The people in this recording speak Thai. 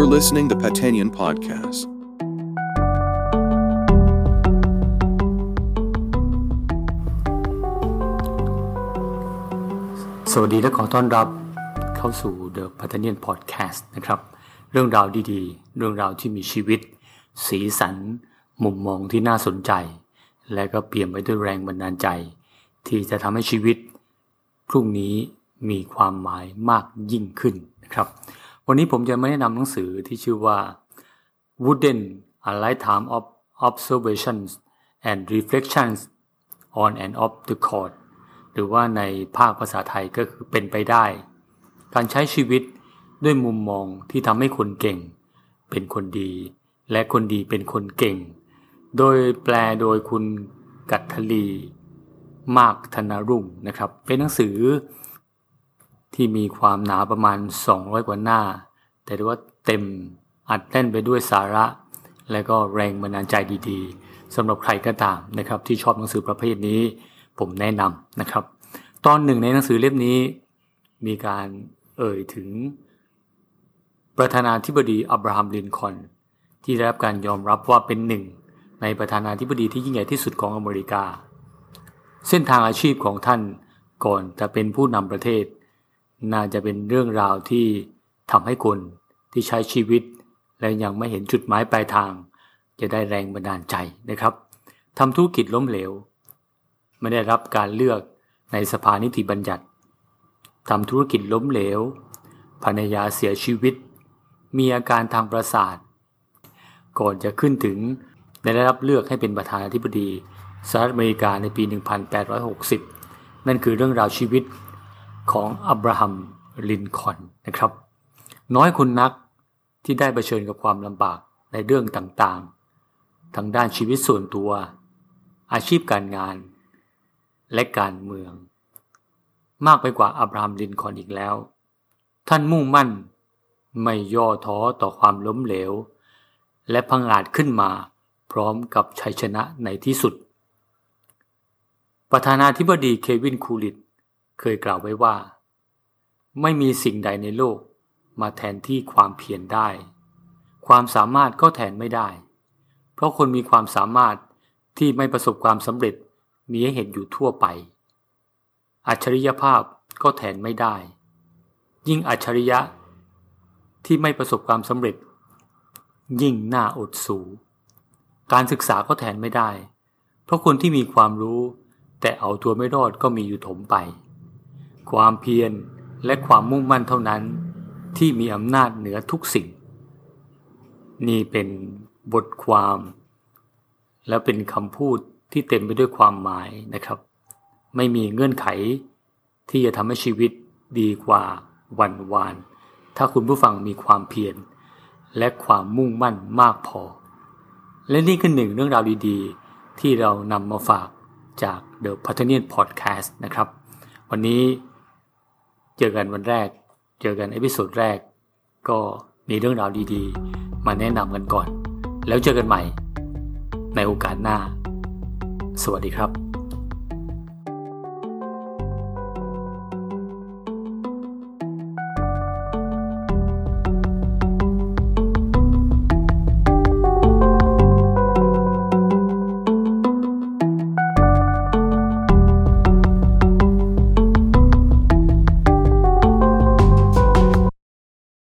You're listening to Patanian Podcast. สวัสดีและขอต้อนรับเข้าสู่ The p a t a n i a n Podcast นะครับ เรื่องราวดีๆ เรื่องราวที่มีชีวิต สีสัน มุมมองที่น่าสนใจ และก็เปลี่ยมไปด้วยแรงบันดาลใจ ที่จะทำให้ชีวิต พรุ่งนี้มีความหมายมากยิ่งขึ้นนะครับ วันนี้ผมจะมาแนะนำหนังสือที่ชื่อว่า Wooden A Lifetime of Observations and Reflections on and off the court หรือว่าในภาคภาษาไทยก็คือเป็นไปได้ การใช้ชีวิตด้วยมุมมองที่ทำให้คนเก่ง เป็นคนดี และคนดีเป็นคนเก่ง โดยแปลโดยคุณกัตทลี มากธนรุ่งนะครับ เป็นหนังสือ ที่มีความหนาประมาณ 200 กว่าหน้า แต่ว่าเต็มอัดแน่นไปด้วยสาระ และก็แรงบันดาลใจดีๆสำหรับใครก็ตามนะครับที่ชอบหนังสือประเภทนี้ ผมแนะนำนะครับ ตอนหนึ่งในหนังสือเล่มนี้ มีการเอ่ยถึง ประธานาธิบดีอับราฮัมลินคอนที่ได้รับการยอมรับว่าเป็นหนึ่ง ในประธานาธิบดีที่ยิ่งใหญ่ที่สุดของอเมริกา เส้นทางอาชีพของท่านก่อนจะเป็นผู้นำประเทศ น่าจะเป็นเรื่องราวที่ทำให้คนที่ใช้ชีวิต และยังไม่เห็นจุดหมายปลายทาง จะได้แรงบันดาลใจนะครับทำธุรกิจล้มเหลว ไม่ได้รับการเลือกในสภานิติบัญญัติทำธุรกิจล้มเหลว ภรรยาเสียชีวิต มีอาการทางประสาท ก่อนจะขึ้นถึงได้รับเลือกให้เป็นประธานาธิบดีสหรัฐอเมริกาในปี 1860 นั่นคือเรื่องราวชีวิต ของอับราฮัม ลินคอนนะครับ น้อยคนนักที่ได้เผชิญกับความลำบากในเรื่องต่างๆทั้งด้านชีวิตส่วนตัว อาชีพการงาน และการเมือง มากไปกว่าอับราฮัม ลินคอนอีกแล้ว ท่านมุ่งมั่นไม่ย่อท้อต่อความล้มเหลว และพังอาจขึ้นมาพร้อมกับชัยชนะในที่สุด ประธานาธิบดีเควินคูลิต เคยกล่าวไว้ว่า ไม่มีสิ่งใดในโลกมาแทนที่ความเพียรได้ ความสามารถก็แทนไม่ได้ เพราะคนมีความสามารถที่ไม่ประสบความสำเร็จมีให้เห็นอยู่ทั่วไป อัจฉริยภาพก็แทนไม่ได้ ยิ่งอัจฉริยะ ที่ไม่ประสบความสำเร็จ ยิ่งน่าอดสู การศึกษาก็แทนไม่ได้ เพราะคนที่มีความรู้ แต่เอาตัวไม่รอดก็มีอยู่ถมไป ความเพียรและความมุ่งมั่นเท่านั้น ที่มีอำนาจเหนือทุกสิ่ง นี่เป็นบทความ และเป็นคำพูดที่เต็มไปด้วยความหมายนะครับ ไม่มีเงื่อนไขที่จะทำให้ชีวิตดีกว่าวันวาน ถ้าคุณผู้ฟังมีความเพียรและความมุ่งมั่นมากพอ และนี่คือหนึ่งเรื่องราวดีๆ ที่เรานำมาฝากจาก The p a t a n i a n Podcast นะครับ วันนี้ เจอกันวันแรก เจอกัน episode แรก ก็มีเรื่องราวดีๆ มาแนะนำกันก่อน แล้วเจอกันใหม่ ในโอกาสหน้า สวัสดีครับ